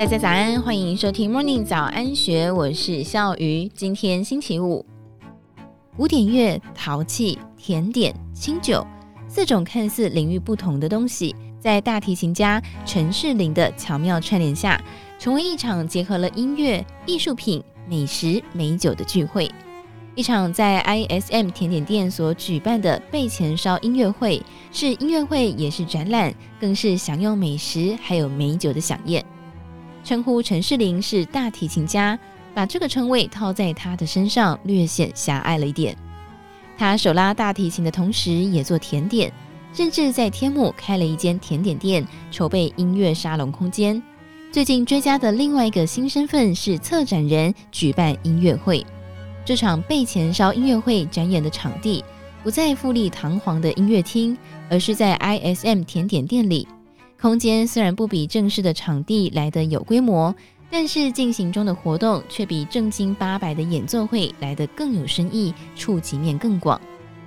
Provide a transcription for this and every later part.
大家早安，欢迎收听 Morning 早安学，我是笑鱼。今天星期五，古典乐、陶器、甜点、清酒四种看似领域不同的东西，在大提琴家陈世林的巧妙串联下，成为一场结合了音乐、艺术品、美食、美酒的聚会。一场在 ISM 甜点店所举办的备前烧音乐会，是音乐会也是展览，更是享用美食还有美酒的饗宴。称呼陈世麟是大提琴家，把这个称谓套在他的身上，略显狭隘了一点。他手拉大提琴的同时，也做甜点，甚至在天母开了一间甜点店，筹备音乐沙龙空间。最近追加的另外一个新身份是策展人，举办音乐会。这场被前烧音乐会展演的场地不在富丽堂皇的音乐厅，而是在 ISM 甜点店里。空间虽然不比正式的场地来得有规模，但是进行中的活动却比正经八百的演奏会来得更有深意，触及面更广。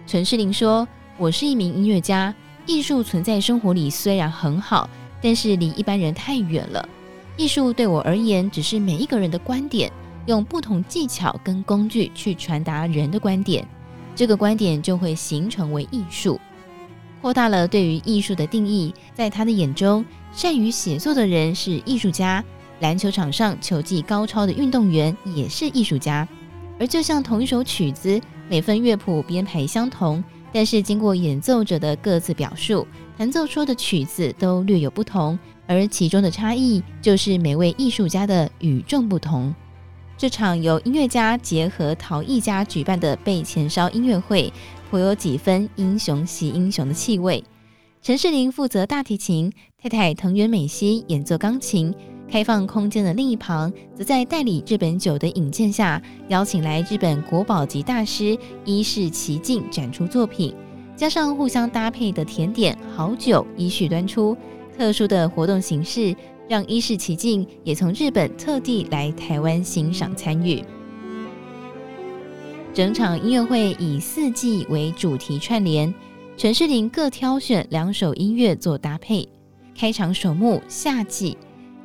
陈世林说：“我是一名音乐家，艺术存在生活里虽然很好，但是离一般人太远了。艺术对我而言，只是每一个人的观点，用不同技巧跟工具去传达人的观点，这个观点就会形成为艺术。”扩大了对于艺术的定义，在他的眼中，善于写作的人是艺术家，篮球场上球技高超的运动员也是艺术家。而就像同一首曲子，每份乐谱编排相同，但是经过演奏者的各自表述，弹奏出的曲子都略有不同，而其中的差异就是每位艺术家的与众不同。这场由音乐家结合陶艺家举办的被前烧音乐会。颇有几分英雄惜英雄的气味。陈世麟负责大提琴，太太藤原美希演奏钢琴。开放空间的另一旁，则在代理日本酒的引荐下，邀请来日本国宝级大师伊势崎净展出作品，加上互相搭配的甜点好酒依序端出。特殊的活动形式，让伊势崎净也从日本特地来台湾欣赏参与。整场音乐会以四季为主题串联，陈世林各挑选两首音乐做搭配。开场首幕《夏季》，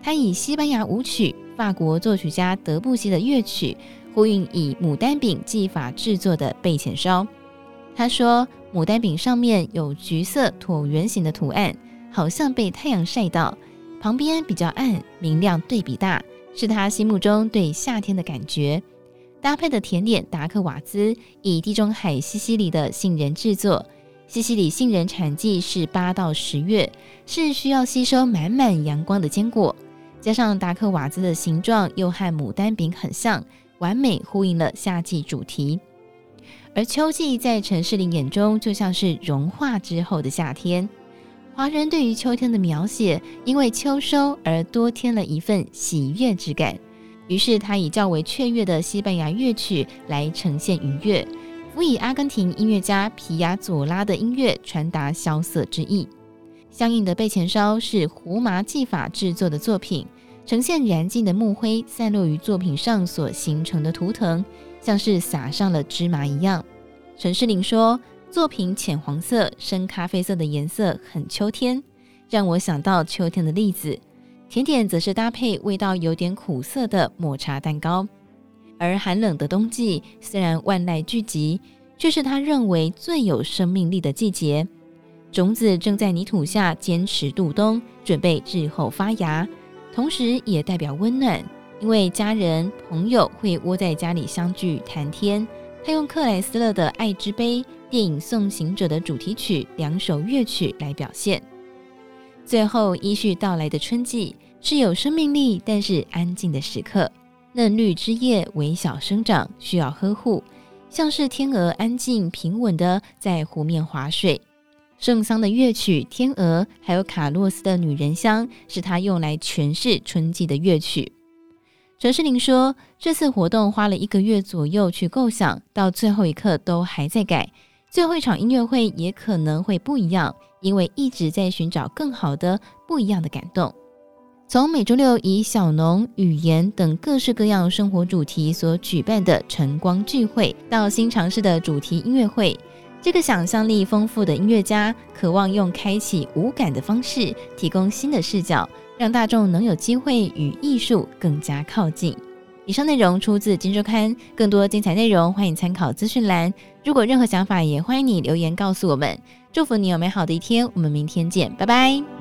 他以西班牙舞曲、法国作曲家德布西的乐曲，呼应以牡丹饼技法制作的备前烧。他说，牡丹饼上面有橘色椭圆形的图案，好像被太阳晒到，旁边比较暗，明亮对比大，是他心目中对夏天的感觉。搭配的甜点达克瓦兹以地中海西西里的杏仁制作，西西里杏仁产季是八到十月，是需要吸收满满阳光的坚果。加上达克瓦兹的形状又和牡丹饼很像，完美呼应了夏季主题。而秋季在陈世麟眼中就像是融化之后的夏天。华人对于秋天的描写，因为秋收而多添了一份喜悦之感。于是他以较为雀跃的西班牙乐曲来呈现愉悦，辅以阿根廷音乐家皮亚佐拉的音乐传达萧瑟之意。相应的背前烧是胡麻技法制作的作品，呈现燃尽的木灰散落于作品上所形成的图腾，像是撒上了芝麻一样。陈世麟说，作品浅黄色、深咖啡色的颜色很秋天，让我想到秋天的栗子。甜点则是搭配味道有点苦涩的抹茶蛋糕，而寒冷的冬季虽然万籁俱寂，却是他认为最有生命力的季节。种子正在泥土下坚持度冬，准备日后发芽，同时也代表温暖，因为家人朋友会窝在家里相聚谈天。他用克莱斯勒的《爱之杯》电影《送行者》的主题曲两首乐曲来表现。最后依序到来的春季是有生命力，但是安静的时刻。嫩绿枝叶微小生长，需要呵护，像是天鹅安静平稳的在湖面划水。圣桑的乐曲《天鹅》，还有卡洛斯的《女人香》，是他用来诠释春季的乐曲。陈世麟说，这次活动花了一个月左右去构想，到最后一刻都还在改。最后一场音乐会也可能会不一样。因为一直在寻找更好的、不一样的感动。从每周六以小农、语言等各式各样生活主题所举办的晨光聚会，到新尝试的主题音乐会，这个想象力丰富的音乐家渴望用开启五感的方式，提供新的视角，让大众能有机会与艺术更加靠近。以上内容出自《金周刊》，更多精彩内容欢迎参考资讯栏。如果任何想法，也欢迎你留言告诉我们。祝福你有美好的一天，我们明天见，拜拜。